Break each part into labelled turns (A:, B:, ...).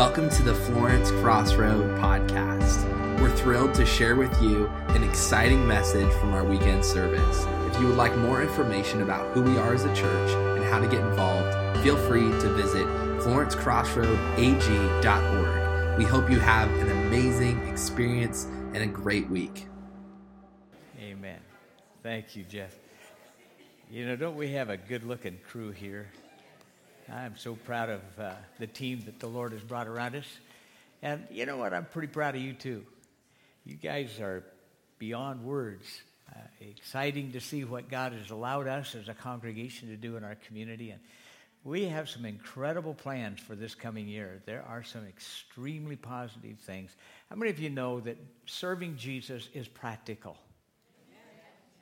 A: Welcome to the Florence Crossroad Podcast. We're thrilled to share with you an exciting message from our weekend service. If you would like more information about who we are as a church and how to get involved, feel free to visit florencecrossroadag.org. We hope you have an amazing experience and a great week.
B: Amen. Thank you, Jeff. You know, don't we have a good looking crew here? I'm so proud of uh, the team that the Lord has brought around us. And you know what? I'm pretty proud of you too. You guys are beyond words. Uh, exciting to see what God has allowed us as a congregation to do in our community. And we have some incredible plans for this coming year. There are some extremely positive things. How many of you know that serving Jesus is practical?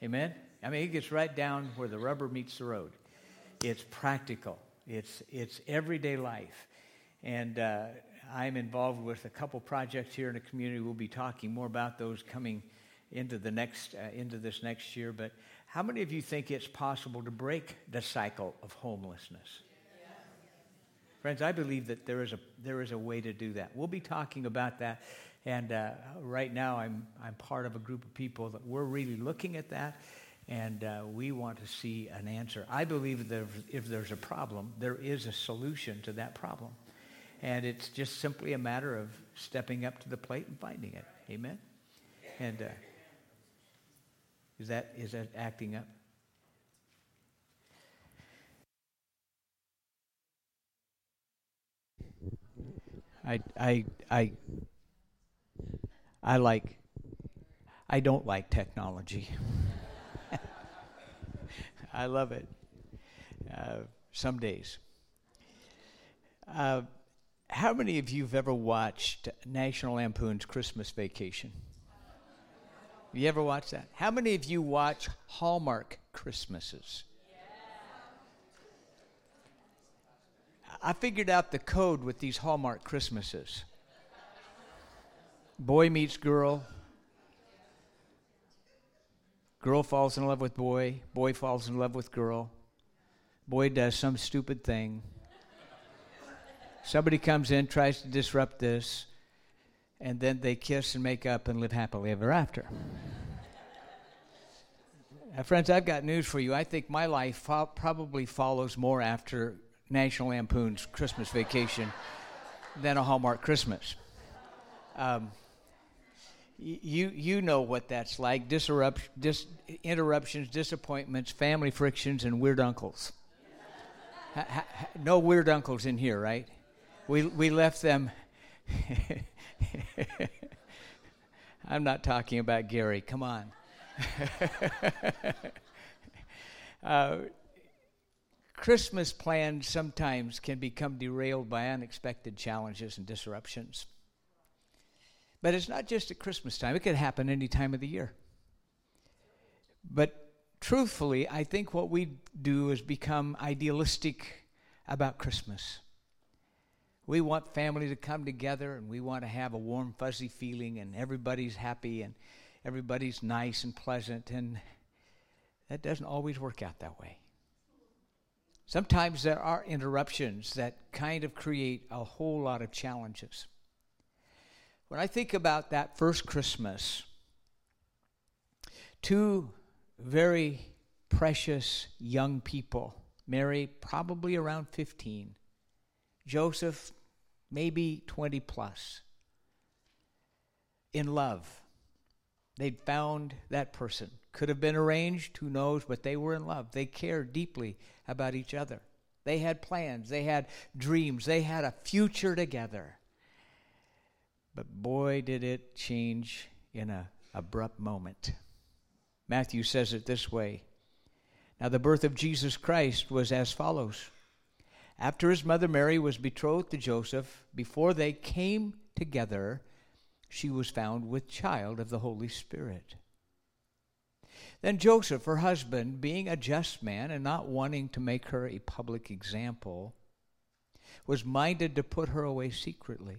B: Amen? I mean, it gets right down where the rubber meets the road. It's practical. It's, it's everyday life. And uh, I'm involved with a couple projects here in the community. We'll be talking more about those coming into, the next, uh, into this next year. But how many of you think it's possible to break the cycle of homelessness? Friends, I believe that there is, a, there is a way to do that. We'll be talking about that. And uh, right now, I'm, I'm part of a group of people that we're really looking at that and uh, we want to see an answer. I believe that if there's a problem, there is a solution to that problem. And it's just simply a matter of stepping up to the plate and finding it. Amen? And uh, is, that, is that acting up? I, I, I, I like, I don't like technology. I love it. Uh, some days. Uh, how many of you have ever watched National Lampoon's Christmas Vacation? You ever watched that? How many of you watch Hallmark Christmases? I figured out the code with these Hallmark Christmases. Boy meets girl, Girl falls in love with boy, boy falls in love with girl. Boy does some stupid thing. Somebody comes in, tries to disrupt this, and then they kiss and make up and live happily ever after. Now, friends, I've got news for you. I think my life fo- probably follows more after National Lampoon's Christmas Vacation than a Hallmark Christmas. Um, you you know what that's like. Disrupt, dis, interruptions disappointments family frictions and weird uncles. No weird uncles in here right? We we left them. I'm not talking about gary. Come on. Uh, christmas plans sometimes can become derailed by unexpected challenges and disruptions but it's not just at Christmas time, it could happen any time of the year. But truthfully, I think what we do is become idealistic about Christmas. We want family to come together and we want to have a warm, fuzzy feeling, and everybody's happy and everybody's nice and pleasant. And that doesn't always work out that way. Sometimes there are interruptions that kind of create a whole lot of challenges. When I think about that first Christmas, two very precious young people, Mary probably around 15, Joseph maybe 20 plus, in love. They'd found that person. Could have been arranged, who knows, but they were in love. They cared deeply about each other. They had plans, they had dreams, they had a future together. But boy, did it change in an abrupt moment. Matthew says it this way Now, the birth of Jesus Christ was as follows. After his mother Mary was betrothed to Joseph, before they came together, she was found with child of the Holy Spirit. Then Joseph, her husband, being a just man and not wanting to make her a public example, was minded to put her away secretly.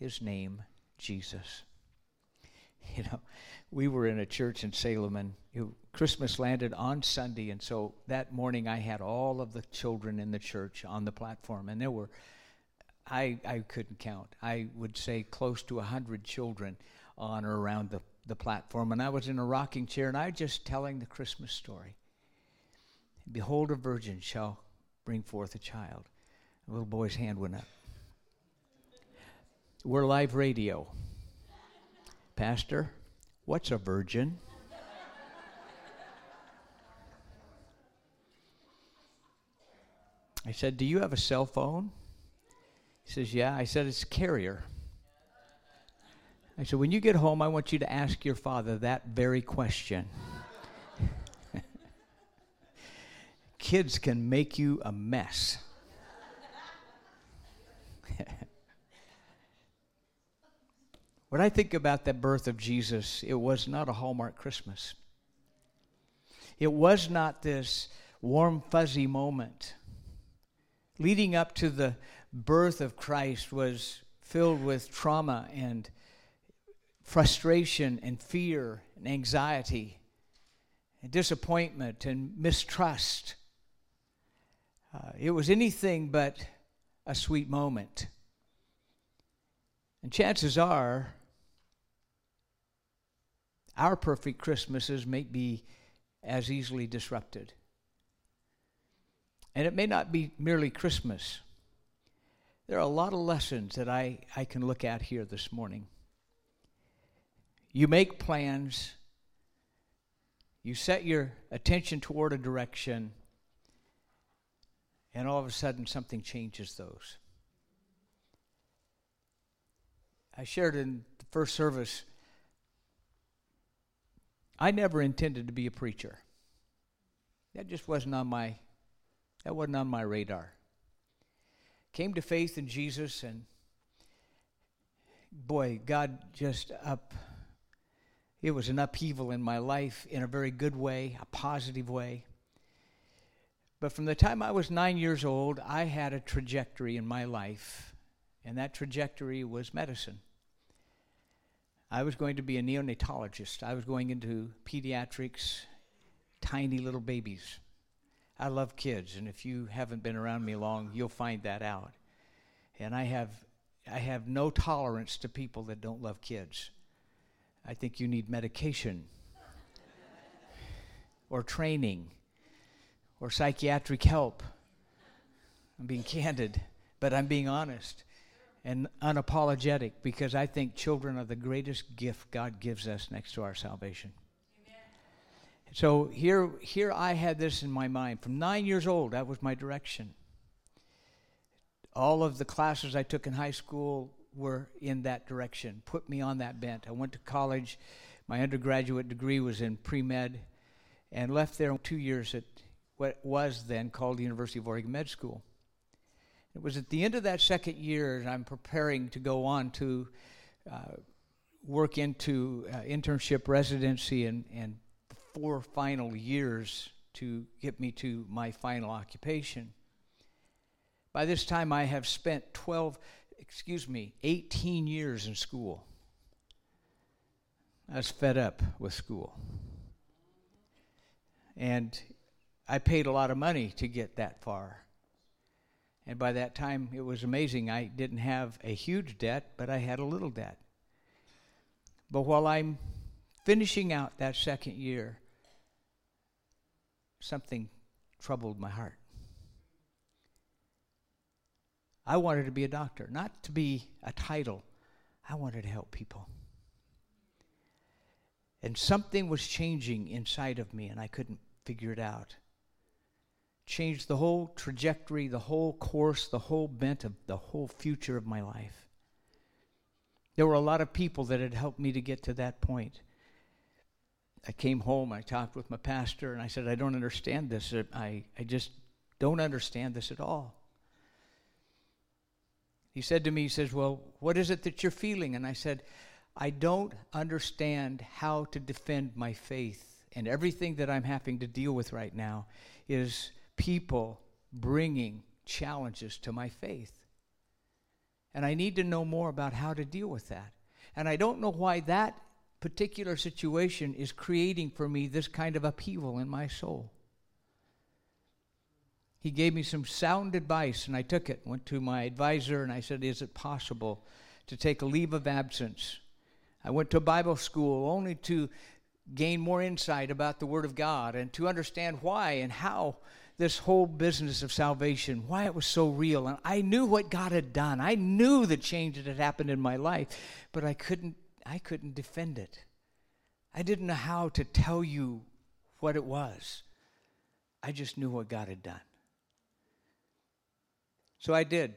B: his name Jesus. You know, we were in a church in Salem, and Christmas landed on Sunday, and so that morning I had all of the children in the church on the platform, and there were I, I couldn't count. I would say close to a hundred children on or around the, the platform. And I was in a rocking chair and I was just telling the Christmas story. Behold, a virgin shall bring forth a child. The little boy's hand went up. We're live radio. Pastor, what's a virgin? I said, Do you have a cell phone? He says, Yeah. I said, It's carrier. I said, When you get home, I want you to ask your father that very question. Kids can make you a mess. When I think about the birth of Jesus, it was not a Hallmark Christmas. It was not this warm, fuzzy moment leading up to the birth of Christ was filled with trauma and frustration and fear and anxiety and disappointment and mistrust. Uh, it was anything but a sweet moment. And chances are, our perfect Christmases may be as easily disrupted. And it may not be merely Christmas. There are a lot of lessons that I, I can look at here this morning. You make plans, you set your attention toward a direction, and all of a sudden something changes those. I shared in the first service, I never intended to be a preacher. That just wasn't on my that wasn't on my radar came to faith in Jesus, and boy, God just up. It was an upheaval in my life in a very good way, a positive way. But from the time I was nine years old, I had a trajectory in my life, and that trajectory was medicine. I was going to be a neonatologist. I was going into pediatrics, tiny little babies. I love kids, and if you haven't been around me long, you'll find that out. And I have, I have no tolerance to people that don't love kids. I think you need medication, or training, or psychiatric help. I'm being candid, but I'm being honest and unapologetic because I think children are the greatest gift God gives us next to our salvation. Amen. So here, here I had this in my mind. From nine years old, that was my direction. All of the classes I took in high school were in that direction, put me on that bent. I went to college. My undergraduate degree was in pre med and left there two years at what was then called the University of Oregon Med School. It was at the end of that second year, and I'm preparing to go on to uh, work into uh, internship residency and, and four final years to get me to my final occupation. By this time, I have spent 12, excuse me, 18 years in school. I was fed up with school. And I paid a lot of money to get that far. And by that time, it was amazing. I didn't have a huge debt, but I had a little debt. But while I'm finishing out that second year, something troubled my heart. I wanted to be a doctor, not to be a title. I wanted to help people. And something was changing inside of me, and I couldn't figure it out. Changed the whole trajectory, the whole course, the whole bent of the whole future of my life. There were a lot of people that had helped me to get to that point. I came home, I talked with my pastor, and I said, I don't understand this. I, I just don't understand this at all. He said to me, He says, Well, what is it that you're feeling? And I said, I don't understand how to defend my faith. And everything that I'm having to deal with right now is people bringing challenges to my faith. And I need to know more about how to deal with that. And I don't know why that particular situation is creating for me this kind of upheaval in my soul. He gave me some sound advice, and I took it. Went to my advisor, and I said, Is it possible to take a leave of absence? I went to Bible school only to gain more insight about the Word of God and to understand why and how this whole business of salvation, why it was so real. And I knew what God had done. I knew the change that had happened in my life, but I couldn't I couldn't defend it. I didn't know how to tell you what it was. I just knew what God had done. So I did.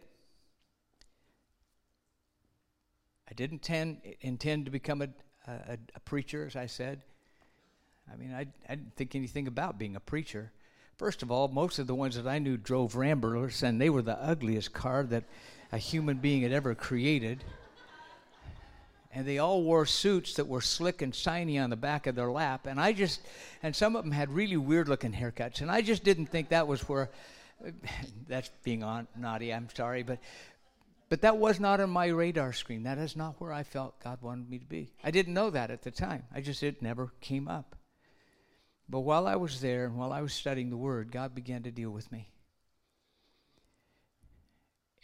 B: I didn't intend, intend to become a, a, a, preacher, as I said. I mean, I, I didn't think anything about being a preacher. First of all, most of the ones that I knew drove Ramblers, and they were the ugliest car that a human being had ever created. And they all wore suits that were slick and shiny on the back of their lap. And I just, and some of them had really weird looking haircuts. And I just didn't think that was where that's being on, naughty, I'm sorry, but but that was not on my radar screen. That is not where I felt God wanted me to be. I didn't know that at the time. I just it never came up. But while I was there and while I was studying the word, God began to deal with me.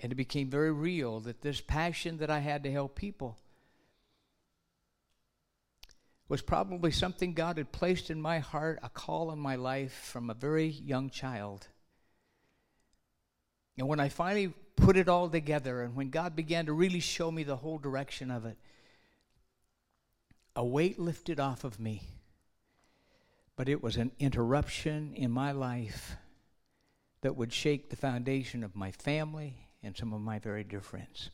B: And it became very real that this passion that I had to help people was probably something God had placed in my heart, a call in my life from a very young child. And when I finally put it all together, and when God began to really show me the whole direction of it, a weight lifted off of me. But it was an interruption in my life that would shake the foundation of my family and some of my very dear friends.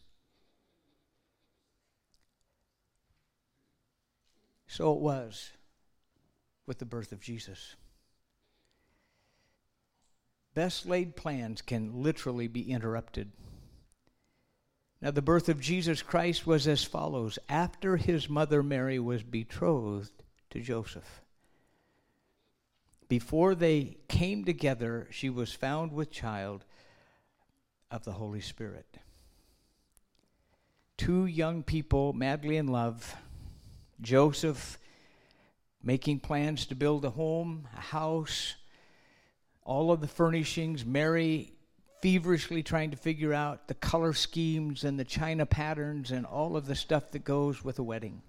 B: So it was with the birth of Jesus best laid plans can literally be interrupted. Now, the birth of Jesus Christ was as follows after his mother Mary was betrothed to Joseph. Before they came together, she was found with child of the Holy Spirit. Two young people madly in love, Joseph making plans to build a home, a house, all of the furnishings, Mary feverishly trying to figure out the color schemes and the china patterns and all of the stuff that goes with a wedding.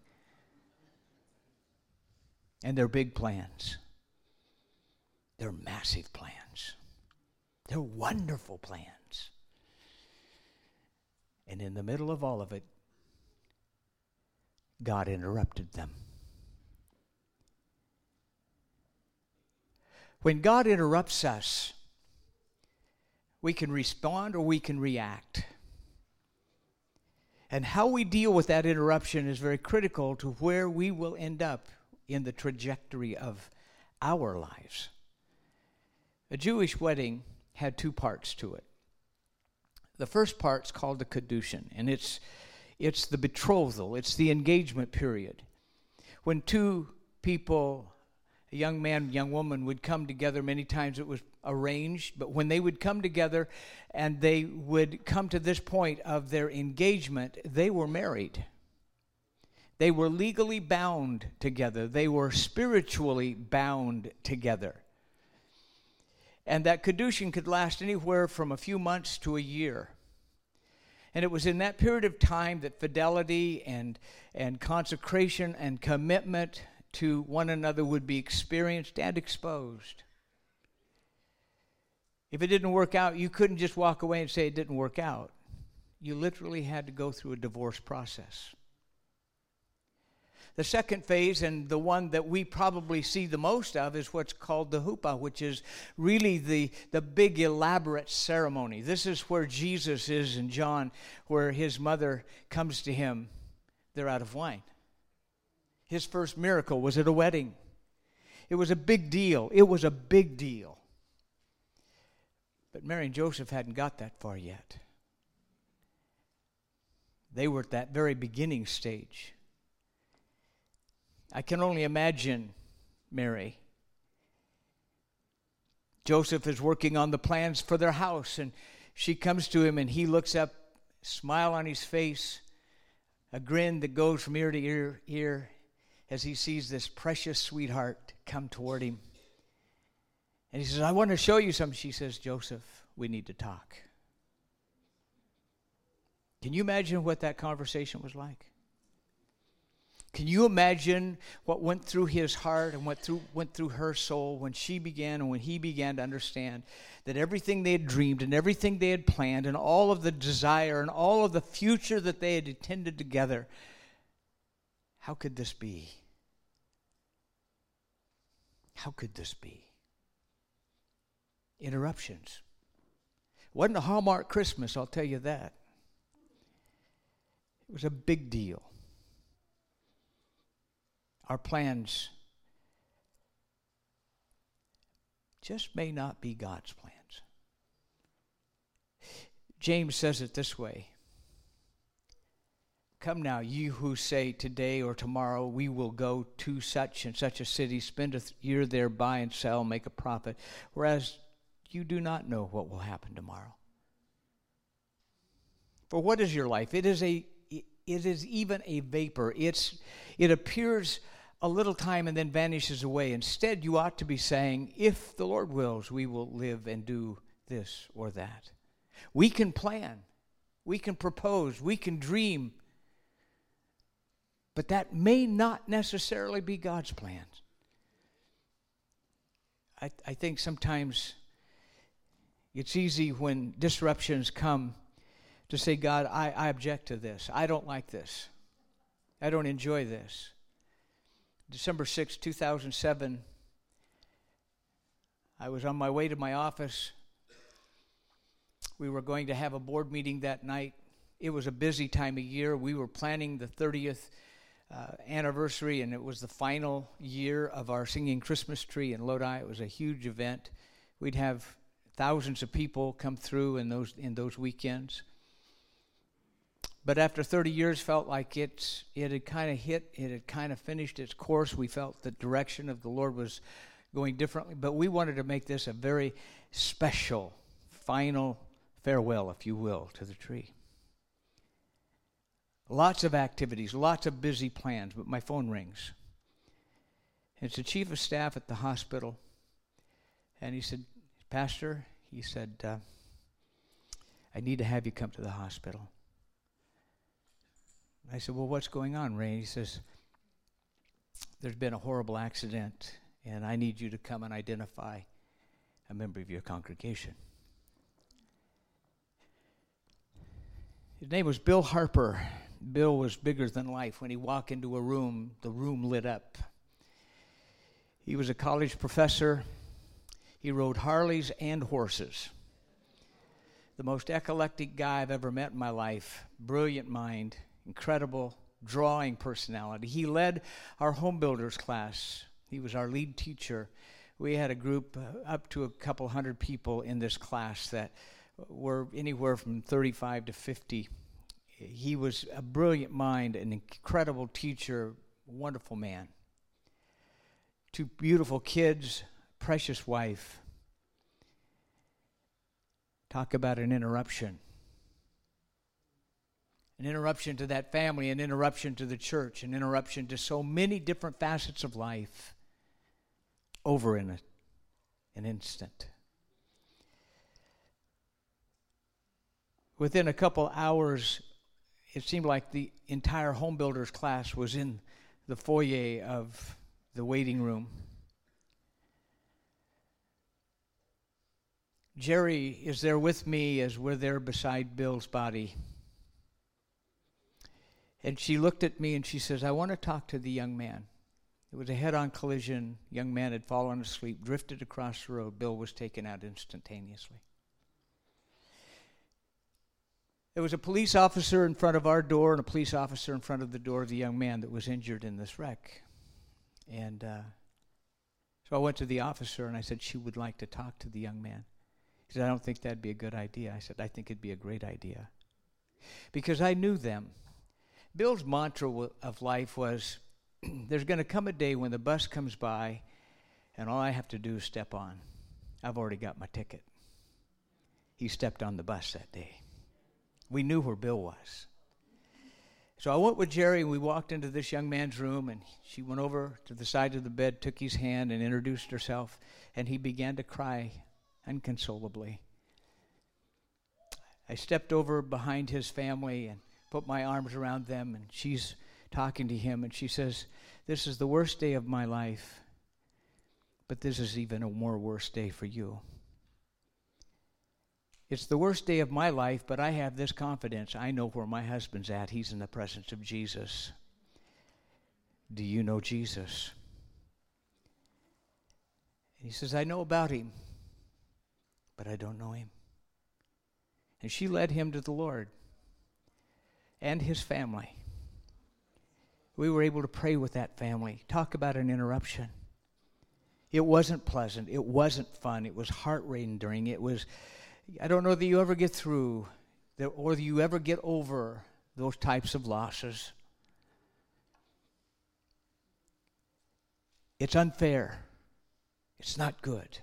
B: And their big plans. They're massive plans. They're wonderful plans. And in the middle of all of it, God interrupted them. When God interrupts us, we can respond or we can react. And how we deal with that interruption is very critical to where we will end up in the trajectory of our lives. A Jewish wedding had two parts to it. The first part's called the Kedushin, and it's, it's the betrothal, it's the engagement period. When two people a young man, young woman would come together. Many times it was arranged, but when they would come together and they would come to this point of their engagement, they were married. They were legally bound together, they were spiritually bound together. And that Kedushin could last anywhere from a few months to a year. And it was in that period of time that fidelity and, and consecration and commitment to one another would be experienced and exposed. If it didn't work out, you couldn't just walk away and say it didn't work out. You literally had to go through a divorce process. The second phase, and the one that we probably see the most of, is what's called the huppah, which is really the, the big elaborate ceremony. This is where Jesus is in John, where his mother comes to him. They're out of wine. His first miracle was at a wedding. It was a big deal. It was a big deal. But Mary and Joseph hadn't got that far yet. They were at that very beginning stage. I can only imagine Mary. Joseph is working on the plans for their house, and she comes to him, and he looks up, smile on his face, a grin that goes from ear to ear, ear as he sees this precious sweetheart come toward him. And he says, I want to show you something. She says, Joseph, we need to talk. Can you imagine what that conversation was like? Can you imagine what went through his heart and what through, went through her soul when she began and when he began to understand that everything they had dreamed and everything they had planned and all of the desire and all of the future that they had intended together, how could this be? How could this be? Interruptions. Wasn't a Hallmark Christmas, I'll tell you that. It was a big deal our plans just may not be God's plans. James says it this way Come now, you who say today or tomorrow we will go to such and such a city, spend a year there, buy and sell, make a profit, whereas you do not know what will happen tomorrow. For what is your life? It is a it is even a vapor. It's it appears a little time and then vanishes away. Instead, you ought to be saying, if the Lord wills, we will live and do this or that. We can plan, we can propose, we can dream, but that may not necessarily be God's plans. I, I think sometimes it's easy when disruptions come to say, God, I, I object to this. I don't like this. I don't enjoy this. December 6, 2007, I was on my way to my office. We were going to have a board meeting that night. It was a busy time of year. We were planning the 30th uh, anniversary, and it was the final year of our singing Christmas tree in Lodi. It was a huge event. We'd have thousands of people come through in those in those weekends but after 30 years felt like it's it had kind of hit it had kind of finished its course. We felt the direction of the lord was going differently. But we wanted to make this a very special final farewell if you will to the tree. Lots of activities lots of busy plans but my phone rings. It's the chief of staff at the hospital and he said pastor he said uh, i need to have you come to the hospital I said, Well, what's going on, Ray? He says, There's been a horrible accident, and I need you to come and identify a member of your congregation. His name was Bill Harper. Bill was bigger than life. When he walked into a room, the room lit up. He was a college professor. He rode Harleys and horses. The most eclectic guy I've ever met in my life. Brilliant mind incredible drawing personality. He led our home builders class. He was our lead teacher. We had a group uh, up to a couple hundred people in this class that were anywhere from 35 to 50. He was a brilliant mind, an incredible teacher, wonderful man. Two beautiful kids, precious wife. Talk about an interruption an interruption to that family, an interruption to the church, an interruption to so many different facets of life over in a, an instant. Within a couple hours, it seemed like the entire home builders class was in the foyer of the waiting room. Jerry is there with me as we're there beside Bill's body. And she looked at me and she says, I want to talk to the young man. It was a head on collision. Young man had fallen asleep, drifted across the road. Bill was taken out instantaneously. There was a police officer in front of our door and a police officer in front of the door of the young man that was injured in this wreck. And uh, so I went to the officer and I said, She would like to talk to the young man. He said, I don't think that'd be a good idea. I said, I think it'd be a great idea. Because I knew them. Bill's mantra of life was there's going to come a day when the bus comes by and all I have to do is step on. I've already got my ticket. He stepped on the bus that day. We knew where Bill was. So I went with Jerry and we walked into this young man's room and she went over to the side of the bed, took his hand and introduced herself and he began to cry inconsolably. I stepped over behind his family and put my arms around them, and she's talking to him, and she says, This is the worst day of my life, but this is even a more worse day for you. It's the worst day of my life, but I have this confidence. I know where my husband's at. He's in the presence of Jesus. Do you know Jesus? And he says, I know about him but I don't know him. And she led him to the Lord and his family. We were able to pray with that family. Talk about an interruption. It wasn't pleasant. It wasn't fun. It was heart rending. It was, I don't know that you ever get through or that you ever get over those types of losses. It's unfair. It's not good.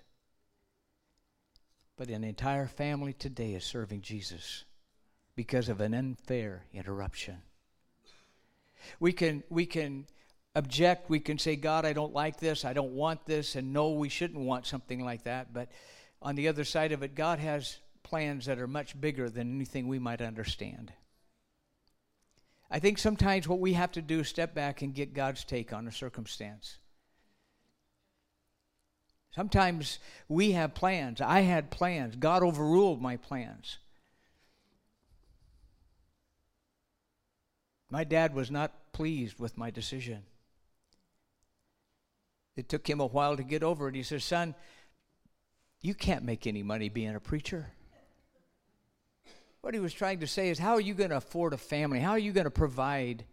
B: But an entire family today is serving Jesus because of an unfair interruption. We can, we can object, we can say, God, I don't like this, I don't want this, and no, we shouldn't want something like that. But on the other side of it, God has plans that are much bigger than anything we might understand. I think sometimes what we have to do is step back and get God's take on a circumstance. Sometimes we have plans. I had plans. God overruled my plans. My dad was not pleased with my decision. It took him a while to get over it. He says, Son, you can't make any money being a preacher. What he was trying to say is, How are you going to afford a family? How are you going to provide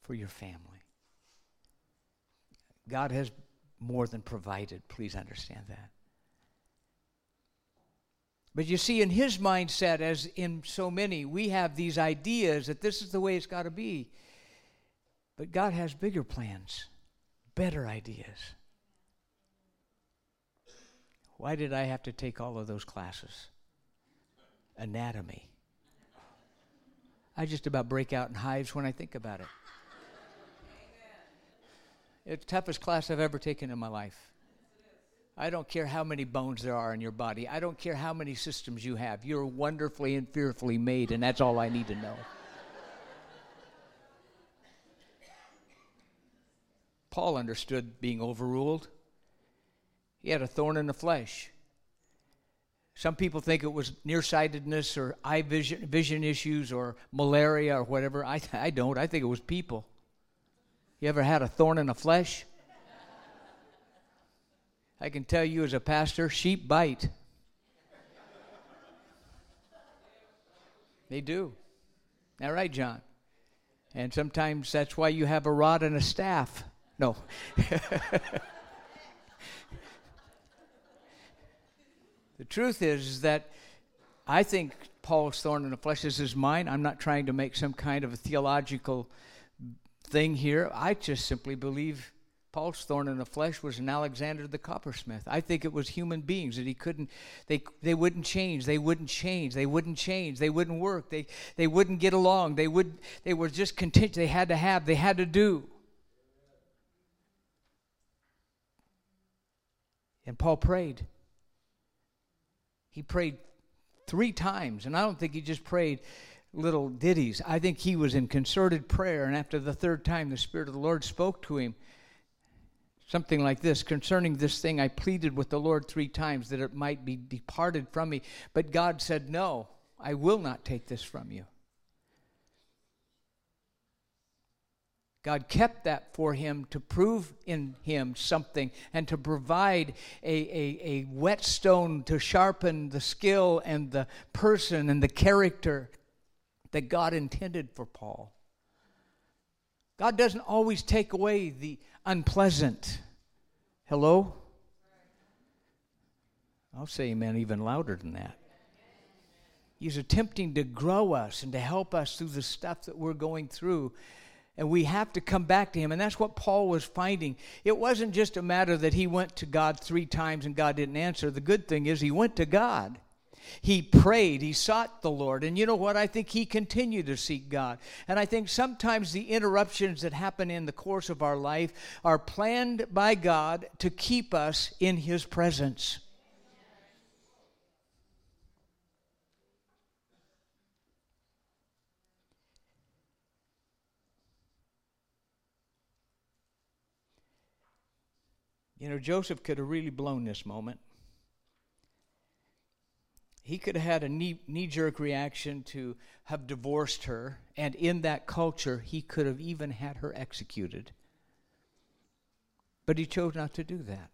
B: for your family? God has more than provided. Please understand that. But you see, in his mindset, as in so many, we have these ideas that this is the way it's got to be. But God has bigger plans, better ideas. Why did I have to take all of those classes? Anatomy. I just about break out in hives when I think about it. It's the toughest class I've ever taken in my life. I don't care how many bones there are in your body. I don't care how many systems you have. You're wonderfully and fearfully made, and that's all I need to know. Paul understood being overruled. He had a thorn in the flesh. Some people think it was nearsightedness or eye vision, vision issues or malaria or whatever. I, I don't. I think it was people. You ever had a thorn in the flesh? I can tell you as a pastor, sheep bite. They do. All right, John. And sometimes that's why you have a rod and a staff. No. the truth is, that I think Paul's thorn in the flesh is his mind. I'm not trying to make some kind of a theological thing here. I just simply believe Paul's thorn in the flesh was an Alexander the coppersmith. I think it was human beings that he couldn't, they, they wouldn't change, they wouldn't change, they wouldn't change, they wouldn't work, they, they wouldn't get along, they, would, they were just content, they had to have, they had to do. And Paul prayed. He prayed three times, and I don't think he just prayed little ditties. I think he was in concerted prayer, and after the third time, the Spirit of the Lord spoke to him. Something like this concerning this thing, I pleaded with the Lord three times that it might be departed from me. But God said, No, I will not take this from you. God kept that for him to prove in him something and to provide a, a, a whetstone to sharpen the skill and the person and the character that God intended for Paul. God doesn't always take away the unpleasant. Hello? I'll say amen even louder than that. He's attempting to grow us and to help us through the stuff that we're going through. And we have to come back to Him. And that's what Paul was finding. It wasn't just a matter that he went to God three times and God didn't answer. The good thing is he went to God. He prayed, he sought the Lord. And you know what? I think he continued to seek God. And I think sometimes the interruptions that happen in the course of our life are planned by God to keep us in his presence. You know, Joseph could have really blown this moment. He could have had a knee jerk reaction to have divorced her, and in that culture, he could have even had her executed. But he chose not to do that.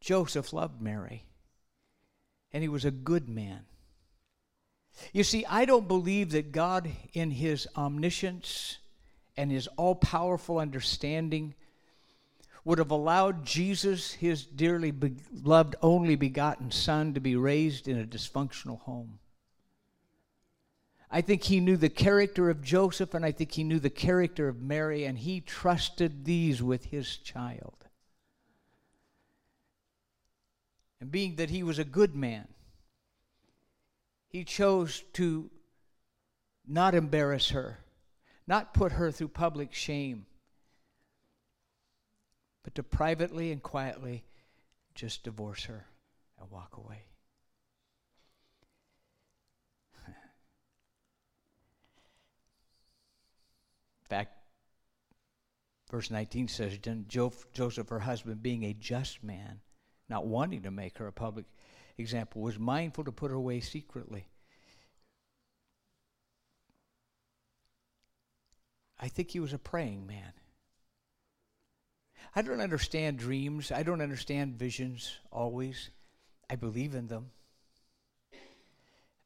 B: Joseph loved Mary, and he was a good man. You see, I don't believe that God, in his omniscience and his all powerful understanding, would have allowed Jesus, his dearly beloved, only begotten Son, to be raised in a dysfunctional home. I think he knew the character of Joseph, and I think he knew the character of Mary, and he trusted these with his child. And being that he was a good man, he chose to not embarrass her, not put her through public shame but to privately and quietly just divorce her and walk away. In fact, verse 19 says, Joseph, her husband, being a just man, not wanting to make her a public example, was mindful to put her away secretly. I think he was a praying man. I don't understand dreams. I don't understand visions always. I believe in them.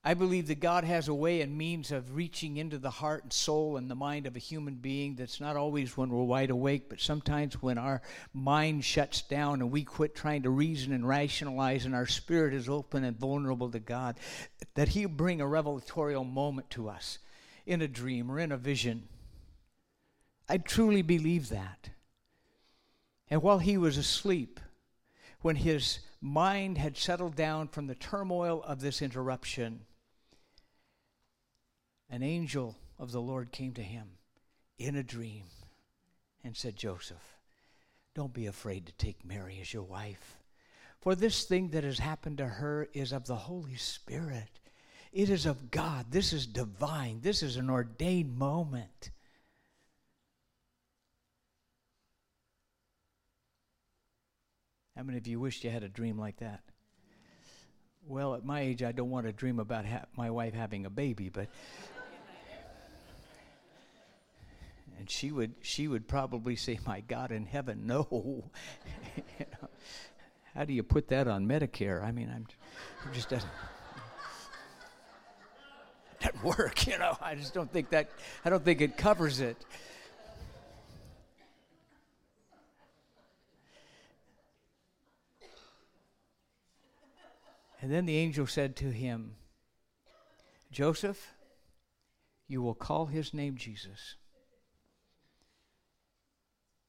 B: I believe that God has a way and means of reaching into the heart and soul and the mind of a human being that's not always when we're wide awake, but sometimes when our mind shuts down and we quit trying to reason and rationalize and our spirit is open and vulnerable to God, that He'll bring a revelatorial moment to us in a dream or in a vision. I truly believe that. And while he was asleep, when his mind had settled down from the turmoil of this interruption, an angel of the Lord came to him in a dream and said, Joseph, don't be afraid to take Mary as your wife. For this thing that has happened to her is of the Holy Spirit. It is of God. This is divine. This is an ordained moment. How many of you wished you had a dream like that? Well, at my age, I don't want to dream about ha- my wife having a baby, but. and she would, she would probably say, My God in heaven, no. you know, how do you put that on Medicare? I mean, I'm, I'm just doesn't work, you know. I just don't think that, I don't think it covers it. And then the angel said to him, Joseph, you will call his name Jesus.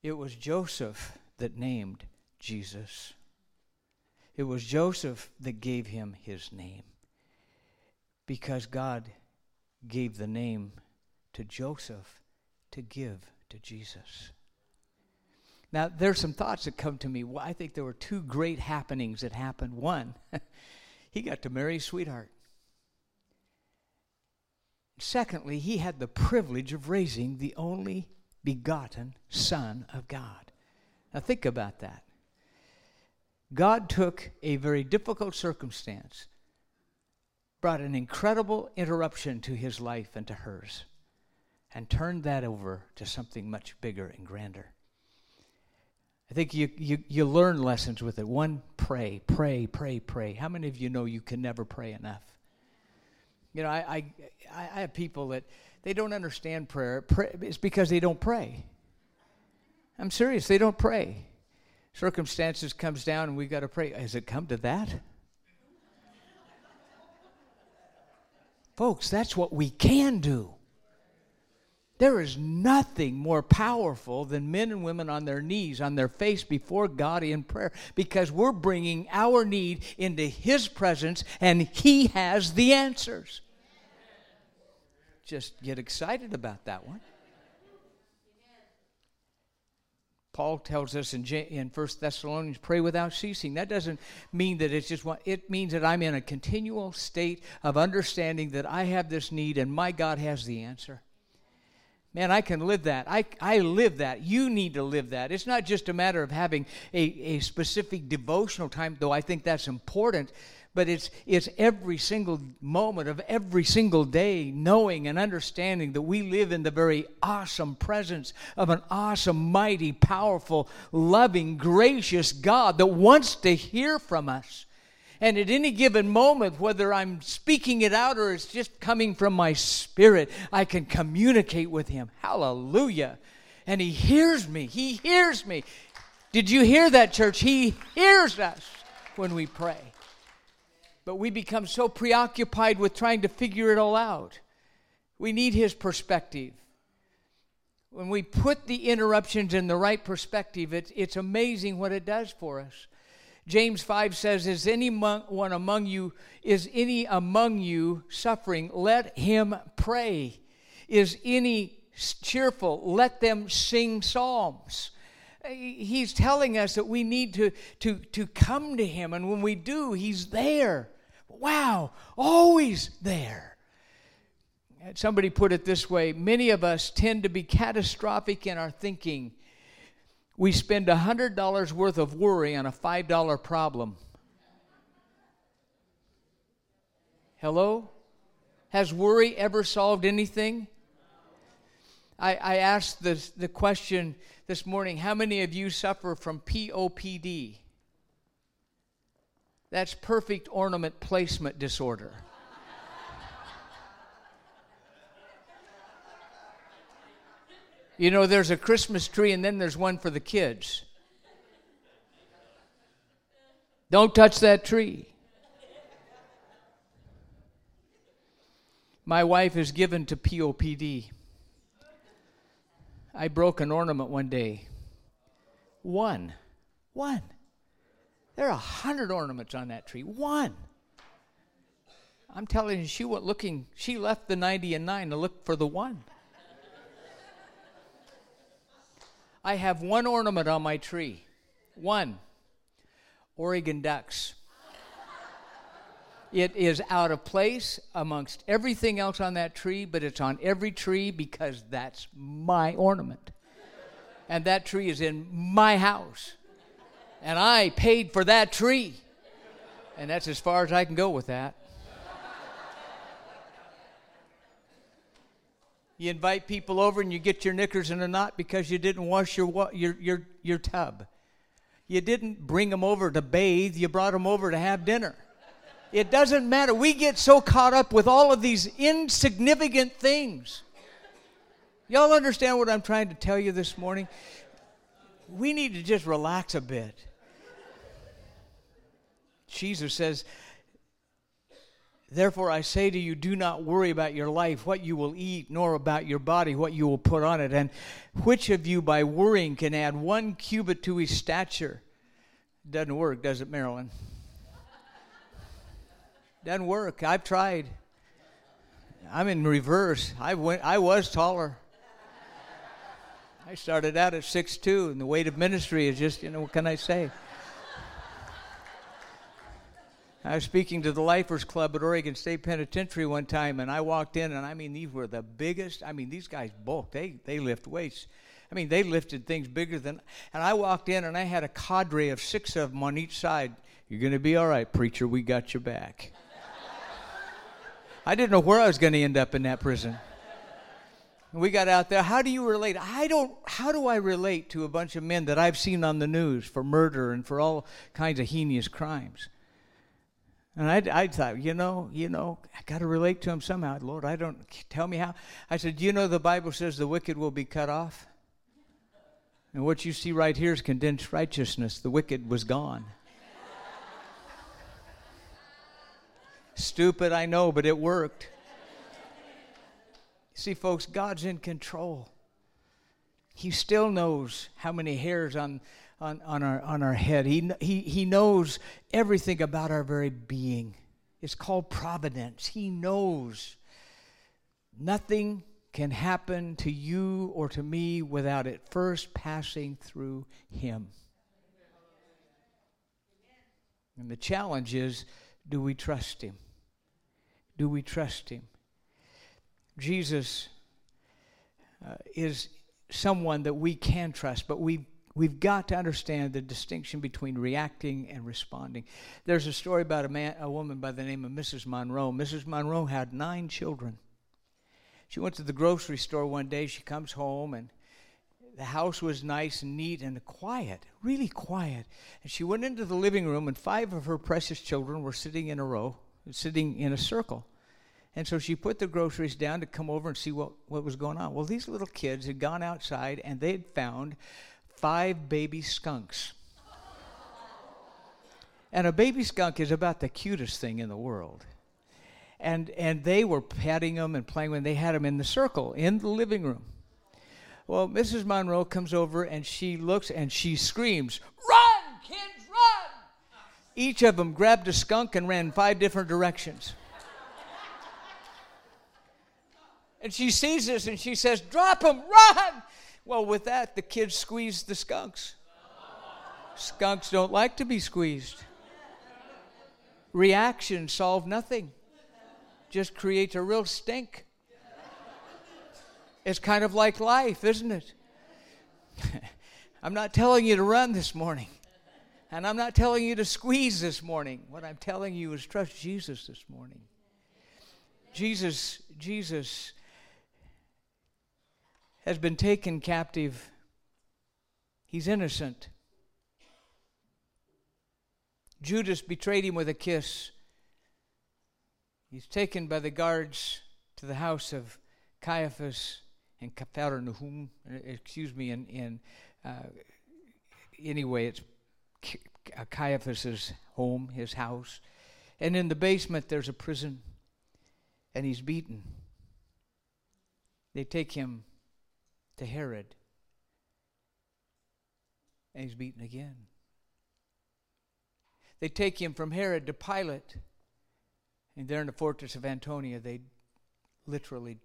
B: It was Joseph that named Jesus. It was Joseph that gave him his name because God gave the name to Joseph to give to Jesus. Now, there's some thoughts that come to me. Well, I think there were two great happenings that happened. One, he got to marry his sweetheart. Secondly, he had the privilege of raising the only begotten Son of God. Now, think about that. God took a very difficult circumstance, brought an incredible interruption to his life and to hers, and turned that over to something much bigger and grander. I think you, you, you learn lessons with it. One, pray, pray, pray, pray. How many of you know you can never pray enough? You know, I, I, I have people that they don't understand prayer. Pray, it's because they don't pray. I'm serious, they don't pray. Circumstances comes down and we've got to pray. Has it come to that? Folks, that's what we can do. There is nothing more powerful than men and women on their knees, on their face before God in prayer, because we're bringing our need into His presence and He has the answers. Just get excited about that one. Paul tells us in, in 1 Thessalonians, pray without ceasing. That doesn't mean that it's just one, it means that I'm in a continual state of understanding that I have this need and my God has the answer. Man, I can live that. I, I live that. You need to live that. It's not just a matter of having a, a specific devotional time, though I think that's important, but it's, it's every single moment of every single day knowing and understanding that we live in the very awesome presence of an awesome, mighty, powerful, loving, gracious God that wants to hear from us. And at any given moment, whether I'm speaking it out or it's just coming from my spirit, I can communicate with Him. Hallelujah. And He hears me. He hears me. Did you hear that, church? He hears us when we pray. But we become so preoccupied with trying to figure it all out. We need His perspective. When we put the interruptions in the right perspective, it's, it's amazing what it does for us. James 5 says, Is anyone among you, is any among you suffering? Let him pray. Is any cheerful? Let them sing psalms. He's telling us that we need to, to, to come to him, and when we do, he's there. Wow, always there. Somebody put it this way many of us tend to be catastrophic in our thinking we spend $100 worth of worry on a $5 problem. Hello? Has worry ever solved anything? I, I asked this, the question this morning how many of you suffer from POPD? That's perfect ornament placement disorder. You know, there's a Christmas tree and then there's one for the kids. Don't touch that tree. My wife is given to POPD. I broke an ornament one day. One. One. There are a hundred ornaments on that tree. One. I'm telling you, she went looking, she left the 90 and 9 to look for the one. I have one ornament on my tree. One. Oregon ducks. It is out of place amongst everything else on that tree, but it's on every tree because that's my ornament. And that tree is in my house. And I paid for that tree. And that's as far as I can go with that. You invite people over and you get your knickers in a knot because you didn't wash your, your, your, your tub. You didn't bring them over to bathe, you brought them over to have dinner. It doesn't matter. We get so caught up with all of these insignificant things. Y'all understand what I'm trying to tell you this morning? We need to just relax a bit. Jesus says, Therefore, I say to you, do not worry about your life, what you will eat, nor about your body, what you will put on it. And which of you, by worrying, can add one cubit to his stature? Doesn't work, does it, Marilyn? Doesn't work. I've tried. I'm in reverse. I went. I was taller. I started out at six two, and the weight of ministry is just, you know, what can I say? I was speaking to the Lifers Club at Oregon State Penitentiary one time, and I walked in, and I mean, these were the biggest. I mean, these guys bulk. They they lift weights. I mean, they lifted things bigger than. And I walked in, and I had a cadre of six of them on each side. You're going to be all right, preacher. We got your back. I didn't know where I was going to end up in that prison. We got out there. How do you relate? I don't. How do I relate to a bunch of men that I've seen on the news for murder and for all kinds of heinous crimes? And I, I thought, you know, you know, I got to relate to him somehow. Lord, I don't. Tell me how. I said, you know, the Bible says the wicked will be cut off. And what you see right here is condensed righteousness. The wicked was gone. Stupid, I know, but it worked. See, folks, God's in control. He still knows how many hairs on, on, on, our, on our head. He, he, he knows everything about our very being. It's called providence. He knows. Nothing can happen to you or to me without it first passing through Him. And the challenge is do we trust Him? Do we trust Him? Jesus uh, is someone that we can trust, but we we've got to understand the distinction between reacting and responding. There's a story about a man, a woman by the name of Mrs. Monroe. Mrs. Monroe had nine children. She went to the grocery store one day. She comes home and the house was nice and neat and quiet, really quiet. And she went into the living room, and five of her precious children were sitting in a row, sitting in a circle. And so she put the groceries down to come over and see what, what was going on. Well, these little kids had gone outside and they had found five baby skunks. And a baby skunk is about the cutest thing in the world. And, and they were petting them and playing when they had them in the circle in the living room. Well, Mrs. Monroe comes over and she looks and she screams, Run, kids, run! Each of them grabbed a skunk and ran five different directions. And she sees this and she says, Drop him, run! Well, with that, the kids squeezed the skunks. Skunks don't like to be squeezed. Reaction solve nothing, just creates a real stink. It's kind of like life, isn't it? I'm not telling you to run this morning. And I'm not telling you to squeeze this morning. What I'm telling you is trust Jesus this morning. Jesus, Jesus has been taken captive. He's innocent. Judas betrayed him with a kiss. He's taken by the guards to the house of Caiaphas and Capernaum. Excuse me, in, in uh, anyway, it's Caiaphas's home, his house. And in the basement, there's a prison, and he's beaten. They take him to Herod. And he's beaten again. They take him from Herod to Pilate. And there in the fortress of Antonia, they literally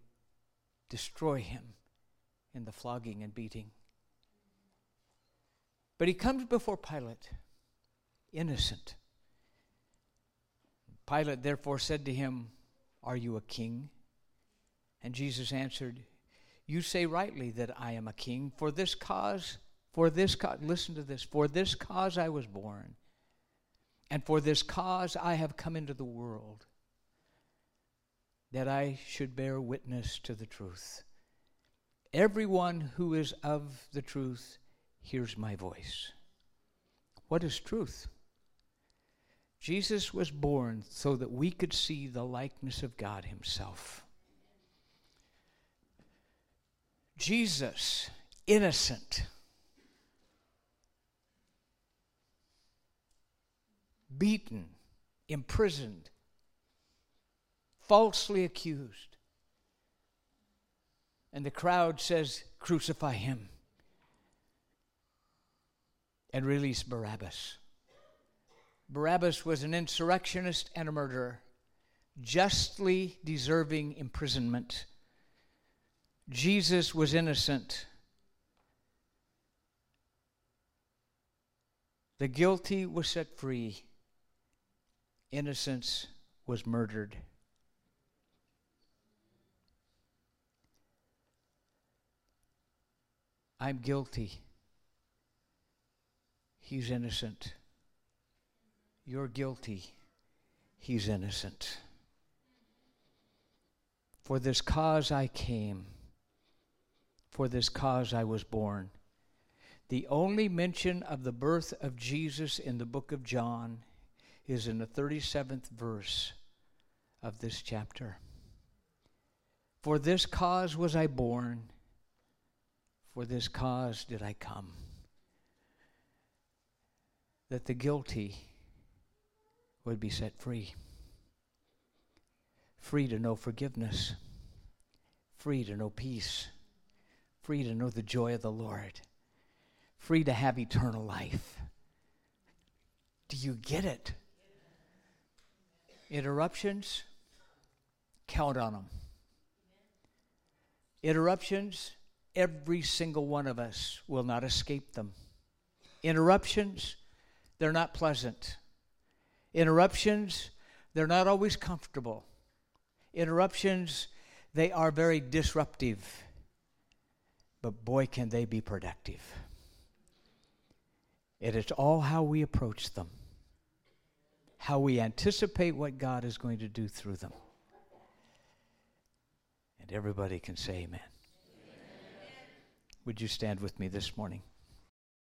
B: destroy him in the flogging and beating. But he comes before Pilate, innocent. Pilate therefore said to him, Are you a king? And Jesus answered, you say rightly that I am a king. For this cause, for this cause, listen to this, for this cause I was born, and for this cause I have come into the world, that I should bear witness to the truth. Everyone who is of the truth hears my voice. What is truth? Jesus was born so that we could see the likeness of God Himself. Jesus, innocent, beaten, imprisoned, falsely accused. And the crowd says, Crucify him and release Barabbas. Barabbas was an insurrectionist and a murderer, justly deserving imprisonment Jesus was innocent. The guilty was set free. Innocence was murdered. I'm guilty. He's innocent. You're guilty. He's innocent. For this cause I came For this cause I was born. The only mention of the birth of Jesus in the book of John is in the 37th verse of this chapter. For this cause was I born, for this cause did I come, that the guilty would be set free, free to know forgiveness, free to know peace, free to know the joy of the Lord, free to have eternal life. Do you get it? Interruptions, count on them. Interruptions, every single one of us will not escape them. Interruptions, they're not pleasant. Interruptions, they're not always comfortable. Interruptions, they are very disruptive. But boy, can they be productive. It is all how we approach them how we anticipate what God is going to do through them. And everybody can say amen. amen. Would you stand with me this morning?